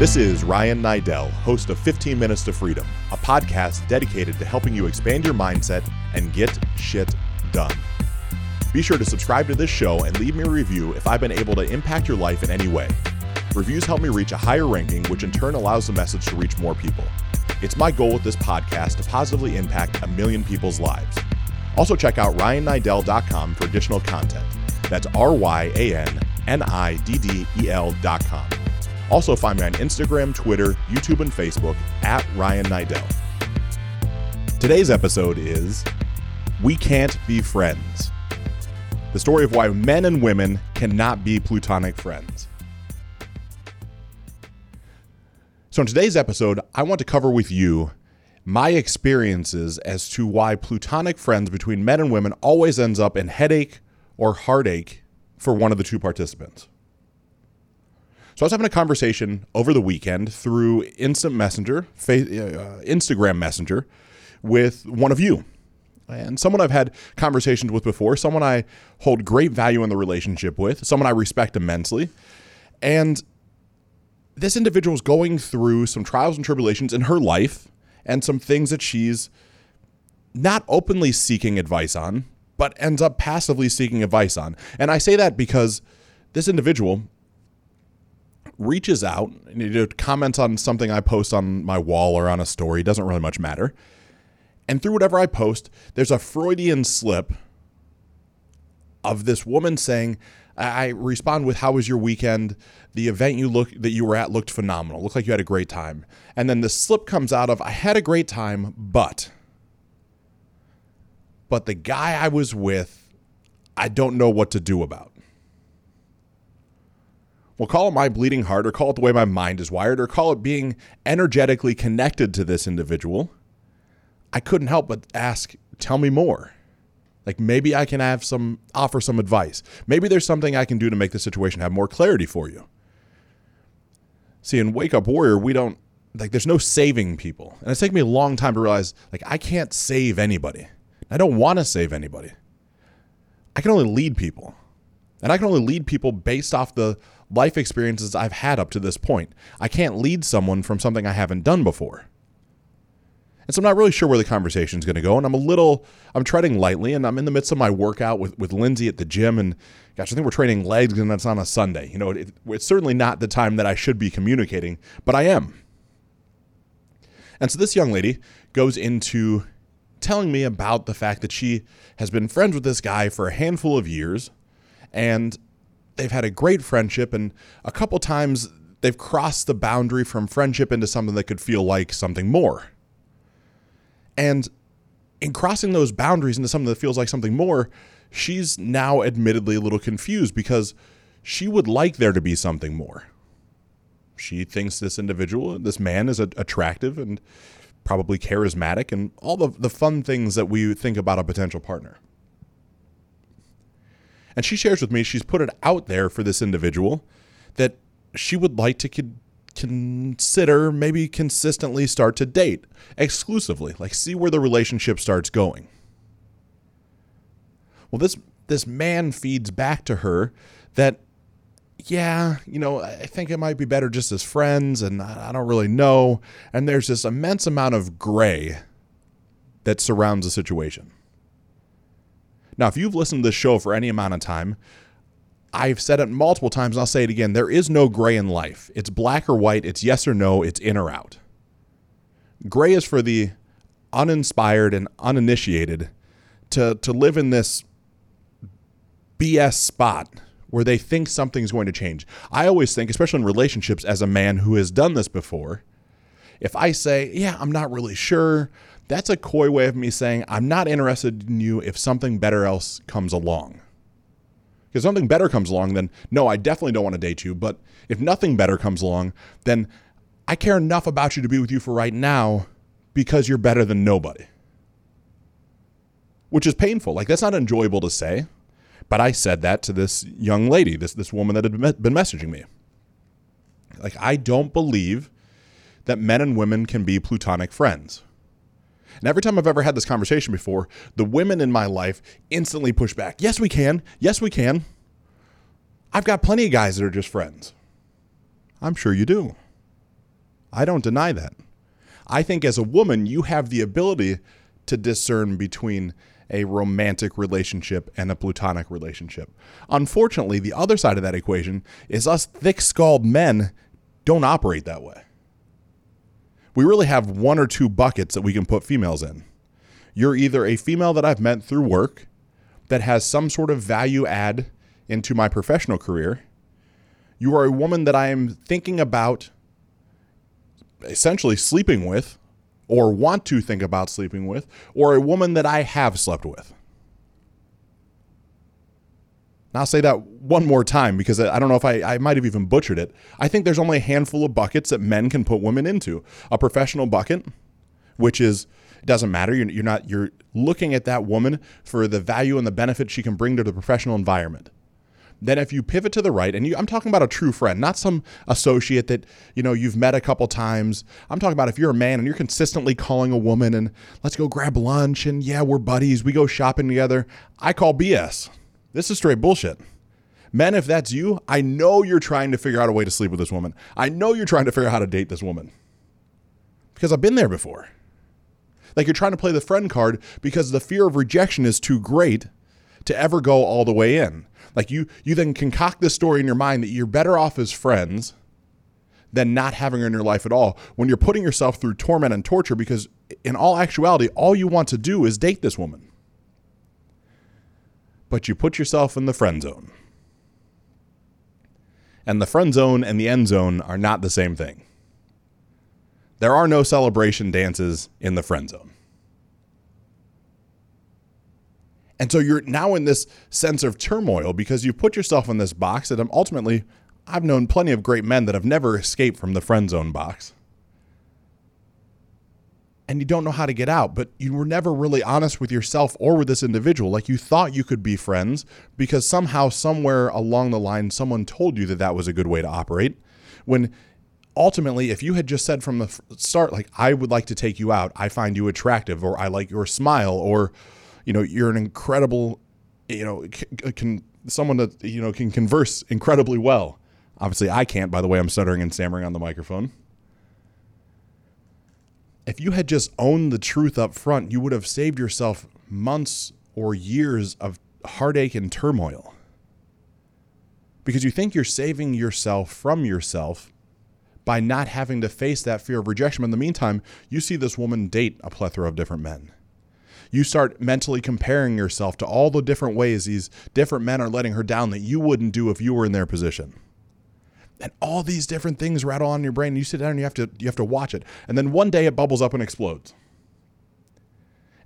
This is Ryan Niddel, host of 15 Minutes to Freedom, a podcast dedicated to helping you expand your mindset and get shit done. Be sure to subscribe to this show and leave me a review if I've been able to impact your life in any way. Reviews help me reach a higher ranking, which in turn allows the message to reach more people. It's my goal with this podcast to positively impact a million people's lives. Also, check out ryanniddel.com for additional content. That's R Y A N N I D D E L.com. Also, find me on Instagram, Twitter, YouTube, and Facebook at Ryan Niddel. Today's episode is We Can't Be Friends. The story of why men and women cannot be plutonic friends. So, in today's episode, I want to cover with you my experiences as to why plutonic friends between men and women always ends up in headache or heartache for one of the two participants. So I was having a conversation over the weekend through Instant Messenger, uh, Instagram Messenger, with one of you. And someone I've had conversations with before, someone I hold great value in the relationship with, someone I respect immensely. And this individual is going through some trials and tribulations in her life and some things that she's not openly seeking advice on, but ends up passively seeking advice on. And I say that because this individual reaches out and know, comments on something I post on my wall or on a story, doesn't really much matter. And through whatever I post, there's a Freudian slip of this woman saying, I respond with how was your weekend? The event you look that you were at looked phenomenal. Looked like you had a great time. And then the slip comes out of I had a great time, but but the guy I was with, I don't know what to do about. Well, call it my bleeding heart, or call it the way my mind is wired, or call it being energetically connected to this individual. I couldn't help but ask, tell me more. Like maybe I can have some offer some advice. Maybe there's something I can do to make the situation have more clarity for you. See, in Wake Up Warrior, we don't like there's no saving people. And it's taken me a long time to realize like I can't save anybody. I don't want to save anybody. I can only lead people. And I can only lead people based off the life experiences I've had up to this point. I can't lead someone from something I haven't done before. And so I'm not really sure where the conversation is going to go. And I'm a little, I'm treading lightly and I'm in the midst of my workout with, with Lindsay at the gym. And gosh, I think we're training legs and that's on a Sunday. You know, it, it's certainly not the time that I should be communicating, but I am. And so this young lady goes into telling me about the fact that she has been friends with this guy for a handful of years and they've had a great friendship and a couple times they've crossed the boundary from friendship into something that could feel like something more. And in crossing those boundaries into something that feels like something more, she's now admittedly a little confused because she would like there to be something more. She thinks this individual, this man, is attractive and probably charismatic and all the, the fun things that we think about a potential partner. And she shares with me she's put it out there for this individual that she would like to con- consider maybe consistently start to date exclusively, like see where the relationship starts going. Well, this this man feeds back to her that yeah, you know, I think it might be better just as friends, and I don't really know. And there's this immense amount of gray that surrounds the situation. Now, if you've listened to this show for any amount of time, I've said it multiple times, and I'll say it again. There is no gray in life. It's black or white, it's yes or no, it's in or out. Gray is for the uninspired and uninitiated to, to live in this BS spot where they think something's going to change. I always think, especially in relationships, as a man who has done this before, if I say, Yeah, I'm not really sure, that's a coy way of me saying, I'm not interested in you if something better else comes along. Because something better comes along, then no, I definitely don't want to date you. But if nothing better comes along, then I care enough about you to be with you for right now because you're better than nobody. Which is painful. Like, that's not enjoyable to say. But I said that to this young lady, this this woman that had been messaging me. Like I don't believe that men and women can be plutonic friends. And every time I've ever had this conversation before, the women in my life instantly push back. Yes, we can. Yes, we can. I've got plenty of guys that are just friends. I'm sure you do. I don't deny that. I think as a woman, you have the ability to discern between a romantic relationship and a platonic relationship. Unfortunately, the other side of that equation is us thick skulled men don't operate that way. We really have one or two buckets that we can put females in. You're either a female that I've met through work that has some sort of value add into my professional career. You are a woman that I am thinking about essentially sleeping with or want to think about sleeping with, or a woman that I have slept with. I'll say that one more time because I don't know if I, I might have even butchered it. I think there's only a handful of buckets that men can put women into. A professional bucket, which is it doesn't matter. You're, you're not you're looking at that woman for the value and the benefit she can bring to the professional environment then if you pivot to the right and you, i'm talking about a true friend not some associate that you know you've met a couple times i'm talking about if you're a man and you're consistently calling a woman and let's go grab lunch and yeah we're buddies we go shopping together i call bs this is straight bullshit men if that's you i know you're trying to figure out a way to sleep with this woman i know you're trying to figure out how to date this woman because i've been there before like you're trying to play the friend card because the fear of rejection is too great to ever go all the way in. Like you you then concoct this story in your mind that you're better off as friends than not having her in your life at all when you're putting yourself through torment and torture because in all actuality all you want to do is date this woman. But you put yourself in the friend zone. And the friend zone and the end zone are not the same thing. There are no celebration dances in the friend zone. And so you're now in this sense of turmoil because you put yourself in this box that ultimately I've known plenty of great men that have never escaped from the friend zone box. And you don't know how to get out, but you were never really honest with yourself or with this individual. Like you thought you could be friends because somehow, somewhere along the line, someone told you that that was a good way to operate. When ultimately, if you had just said from the start, like, I would like to take you out, I find you attractive, or I like your smile, or you know you're an incredible you know can someone that you know can converse incredibly well obviously i can't by the way i'm stuttering and stammering on the microphone if you had just owned the truth up front you would have saved yourself months or years of heartache and turmoil because you think you're saving yourself from yourself by not having to face that fear of rejection. But in the meantime, you see this woman date a plethora of different men you start mentally comparing yourself to all the different ways these different men are letting her down that you wouldn't do if you were in their position. And all these different things rattle on your brain. And you sit down and you have to you have to watch it. And then one day it bubbles up and explodes.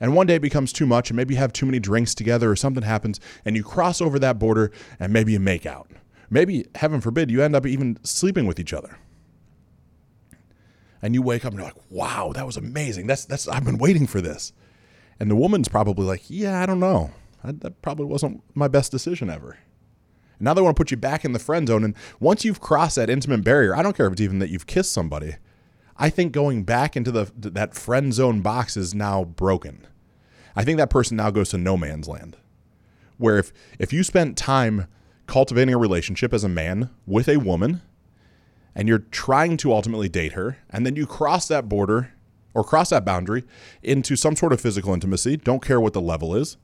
And one day it becomes too much, and maybe you have too many drinks together, or something happens, and you cross over that border, and maybe you make out. Maybe, heaven forbid, you end up even sleeping with each other. And you wake up and you're like, wow, that was amazing. That's that's I've been waiting for this. And the woman's probably like, yeah, I don't know. I, that probably wasn't my best decision ever. And now they want to put you back in the friend zone. And once you've crossed that intimate barrier, I don't care if it's even that you've kissed somebody. I think going back into the that friend zone box is now broken. I think that person now goes to no man's land. Where if if you spent time cultivating a relationship as a man with a woman and you're trying to ultimately date her and then you cross that border or cross that boundary into some sort of physical intimacy, don't care what the level is,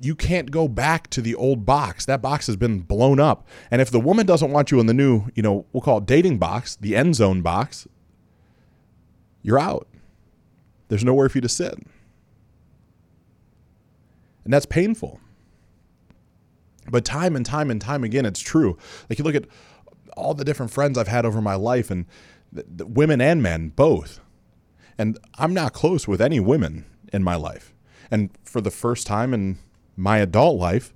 you can't go back to the old box. That box has been blown up. And if the woman doesn't want you in the new, you know, we'll call it dating box, the end zone box, you're out. There's nowhere for you to sit. And that's painful. But time and time and time again, it's true. Like you look at all the different friends I've had over my life, and the, the women and men both and I'm not close with any women in my life. And for the first time in my adult life,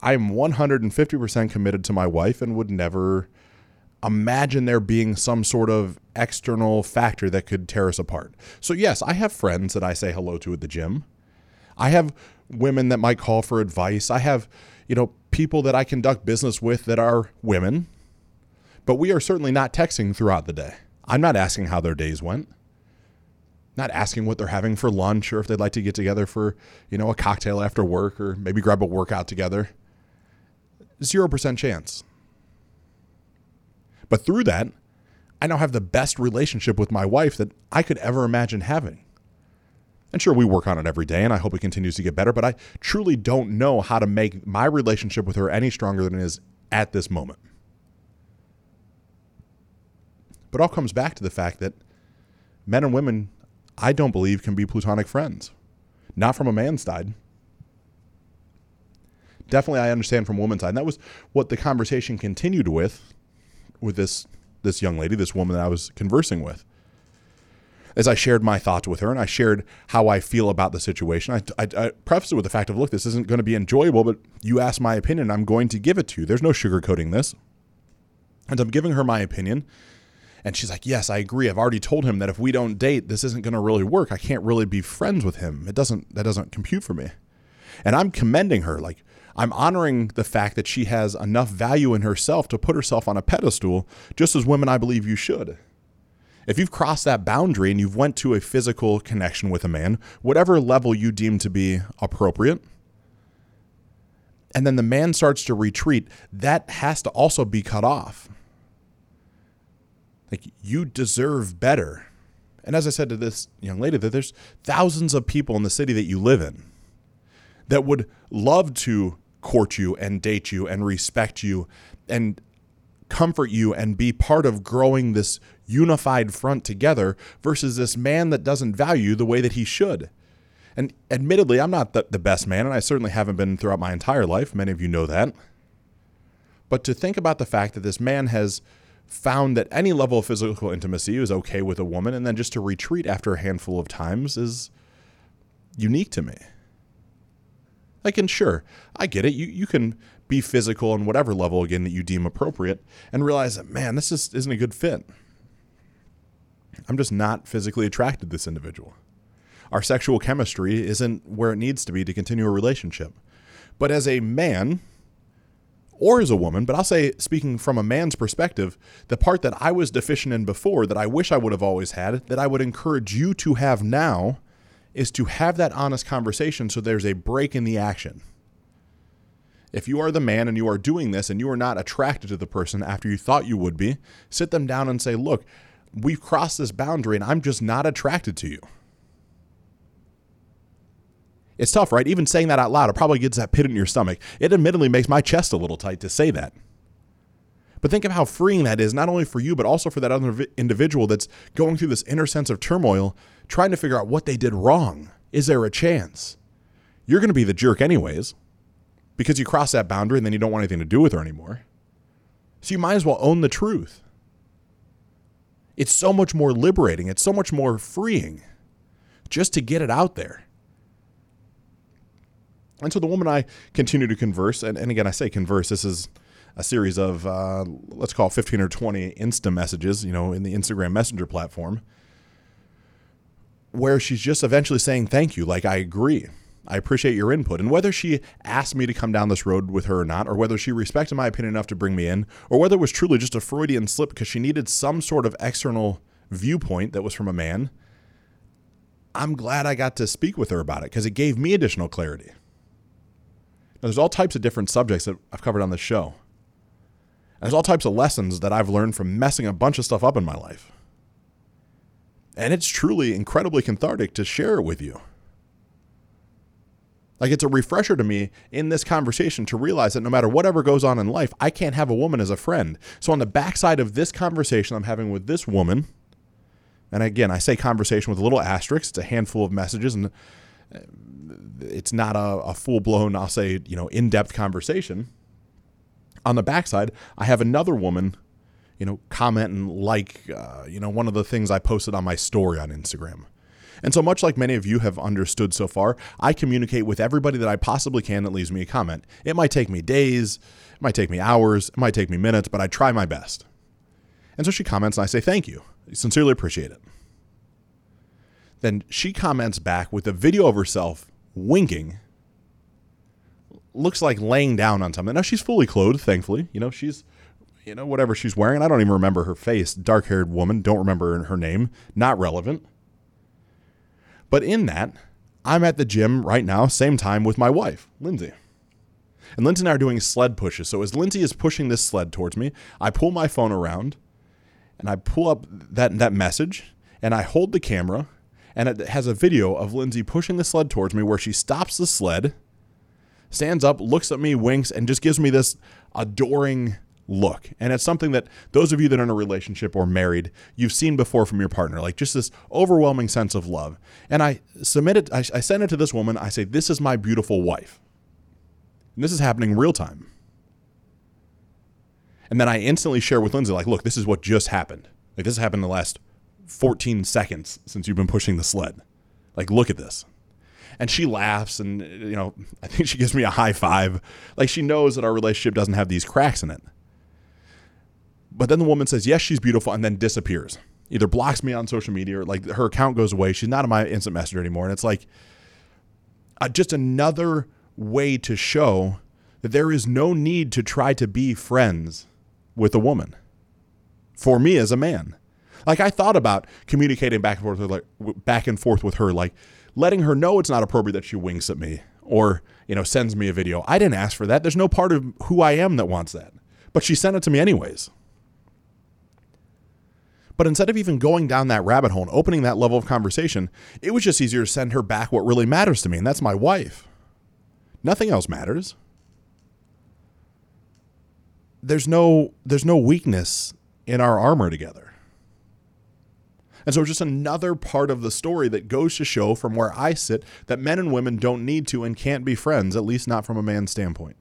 I am 150% committed to my wife and would never imagine there being some sort of external factor that could tear us apart. So, yes, I have friends that I say hello to at the gym. I have women that might call for advice. I have, you know, people that I conduct business with that are women. But we are certainly not texting throughout the day. I'm not asking how their days went not asking what they're having for lunch or if they'd like to get together for, you know, a cocktail after work or maybe grab a workout together. 0% chance. But through that, I now have the best relationship with my wife that I could ever imagine having. And sure, we work on it every day, and I hope it continues to get better, but I truly don't know how to make my relationship with her any stronger than it is at this moment. But all comes back to the fact that men and women, I don't believe, can be platonic friends. Not from a man's side. Definitely, I understand from a woman's side. And that was what the conversation continued with, with this this young lady, this woman that I was conversing with. As I shared my thoughts with her and I shared how I feel about the situation, I, I, I prefaced it with the fact of, look, this isn't going to be enjoyable, but you asked my opinion. I'm going to give it to you. There's no sugarcoating this. And I'm giving her my opinion. And she's like, "Yes, I agree. I've already told him that if we don't date, this isn't going to really work. I can't really be friends with him. It doesn't that doesn't compute for me." And I'm commending her. Like I'm honoring the fact that she has enough value in herself to put herself on a pedestal, just as women I believe you should. If you've crossed that boundary and you've went to a physical connection with a man, whatever level you deem to be appropriate, and then the man starts to retreat, that has to also be cut off. Like you deserve better. And as I said to this young lady, that there's thousands of people in the city that you live in that would love to court you and date you and respect you and comfort you and be part of growing this unified front together versus this man that doesn't value the way that he should. And admittedly, I'm not the, the best man, and I certainly haven't been throughout my entire life. Many of you know that. But to think about the fact that this man has found that any level of physical intimacy is okay with a woman, and then just to retreat after a handful of times is unique to me. Like, and sure, I get it. You you can be physical on whatever level again that you deem appropriate, and realize that man, this just isn't a good fit. I'm just not physically attracted to this individual. Our sexual chemistry isn't where it needs to be to continue a relationship. But as a man, or as a woman, but I'll say, speaking from a man's perspective, the part that I was deficient in before that I wish I would have always had, that I would encourage you to have now, is to have that honest conversation so there's a break in the action. If you are the man and you are doing this and you are not attracted to the person after you thought you would be, sit them down and say, Look, we've crossed this boundary and I'm just not attracted to you. It's tough, right? Even saying that out loud, it probably gets that pit in your stomach. It admittedly makes my chest a little tight to say that. But think of how freeing that is, not only for you, but also for that other individual that's going through this inner sense of turmoil, trying to figure out what they did wrong. Is there a chance? You're going to be the jerk, anyways, because you cross that boundary and then you don't want anything to do with her anymore. So you might as well own the truth. It's so much more liberating, it's so much more freeing just to get it out there. And so the woman and I continue to converse. And, and again, I say converse. This is a series of, uh, let's call it 15 or 20 Insta messages, you know, in the Instagram Messenger platform, where she's just eventually saying, Thank you. Like, I agree. I appreciate your input. And whether she asked me to come down this road with her or not, or whether she respected my opinion enough to bring me in, or whether it was truly just a Freudian slip because she needed some sort of external viewpoint that was from a man, I'm glad I got to speak with her about it because it gave me additional clarity. There's all types of different subjects that I've covered on this show. And there's all types of lessons that I've learned from messing a bunch of stuff up in my life. And it's truly incredibly cathartic to share it with you. Like it's a refresher to me in this conversation to realize that no matter whatever goes on in life, I can't have a woman as a friend. So on the backside of this conversation I'm having with this woman, and again, I say conversation with a little asterisk, it's a handful of messages and it's not a, a full blown, I'll say, you know, in depth conversation. On the backside, I have another woman, you know, comment and like, uh, you know, one of the things I posted on my story on Instagram. And so, much like many of you have understood so far, I communicate with everybody that I possibly can that leaves me a comment. It might take me days, it might take me hours, it might take me minutes, but I try my best. And so she comments and I say, Thank you. I sincerely appreciate it. Then she comments back with a video of herself winking. Looks like laying down on something. Now she's fully clothed, thankfully. You know, she's you know, whatever she's wearing. I don't even remember her face. Dark haired woman. Don't remember her name. Not relevant. But in that, I'm at the gym right now, same time with my wife, Lindsay. And Lindsay and I are doing sled pushes. So as Lindsay is pushing this sled towards me, I pull my phone around and I pull up that that message and I hold the camera and it has a video of Lindsay pushing the sled towards me where she stops the sled, stands up, looks at me, winks, and just gives me this adoring look. And it's something that those of you that are in a relationship or married, you've seen before from your partner, like just this overwhelming sense of love. And I submit it, I, I send it to this woman. I say, This is my beautiful wife. And this is happening real time. And then I instantly share with Lindsay, like, look, this is what just happened. Like, this happened in the last 14 seconds since you've been pushing the sled. Like, look at this. And she laughs, and, you know, I think she gives me a high five. Like, she knows that our relationship doesn't have these cracks in it. But then the woman says, yes, she's beautiful, and then disappears. Either blocks me on social media or, like, her account goes away. She's not on my instant messenger anymore. And it's like uh, just another way to show that there is no need to try to be friends with a woman for me as a man. Like I thought about communicating back and forth with like back and forth with her, like letting her know it's not appropriate that she winks at me or you know sends me a video. I didn't ask for that. There's no part of who I am that wants that, but she sent it to me anyways. But instead of even going down that rabbit hole and opening that level of conversation, it was just easier to send her back what really matters to me, and that's my wife. Nothing else matters. There's no there's no weakness in our armor together. And so, it's just another part of the story that goes to show from where I sit that men and women don't need to and can't be friends, at least not from a man's standpoint.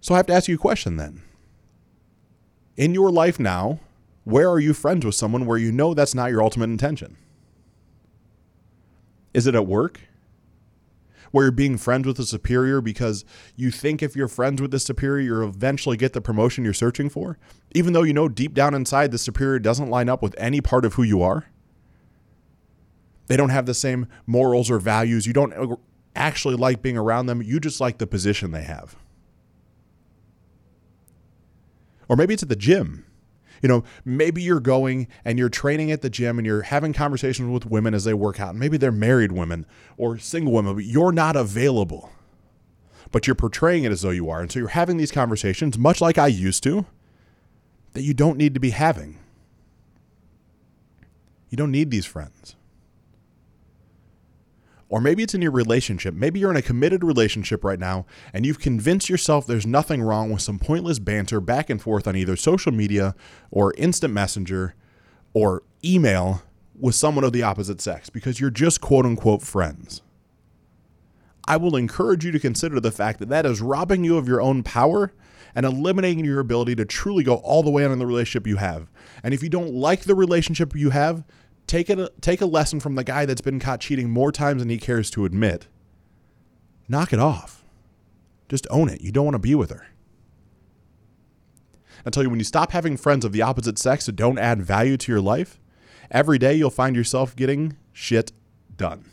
So, I have to ask you a question then. In your life now, where are you friends with someone where you know that's not your ultimate intention? Is it at work? Where you're being friends with a superior because you think if you're friends with the superior, you'll eventually get the promotion you're searching for, even though you know deep down inside the superior doesn't line up with any part of who you are. They don't have the same morals or values. You don't actually like being around them. You just like the position they have. Or maybe it's at the gym you know, maybe you're going and you're training at the gym and you're having conversations with women as they work out. Maybe they're married women or single women, but you're not available. But you're portraying it as though you are. And so you're having these conversations, much like I used to, that you don't need to be having. You don't need these friends. Or maybe it's in your relationship. Maybe you're in a committed relationship right now and you've convinced yourself there's nothing wrong with some pointless banter back and forth on either social media or instant messenger or email with someone of the opposite sex because you're just quote unquote friends. I will encourage you to consider the fact that that is robbing you of your own power and eliminating your ability to truly go all the way on in the relationship you have. And if you don't like the relationship you have, Take it take a lesson from the guy that's been caught cheating more times than he cares to admit. Knock it off. Just own it. You don't want to be with her. I tell you, when you stop having friends of the opposite sex that don't add value to your life, every day you'll find yourself getting shit done.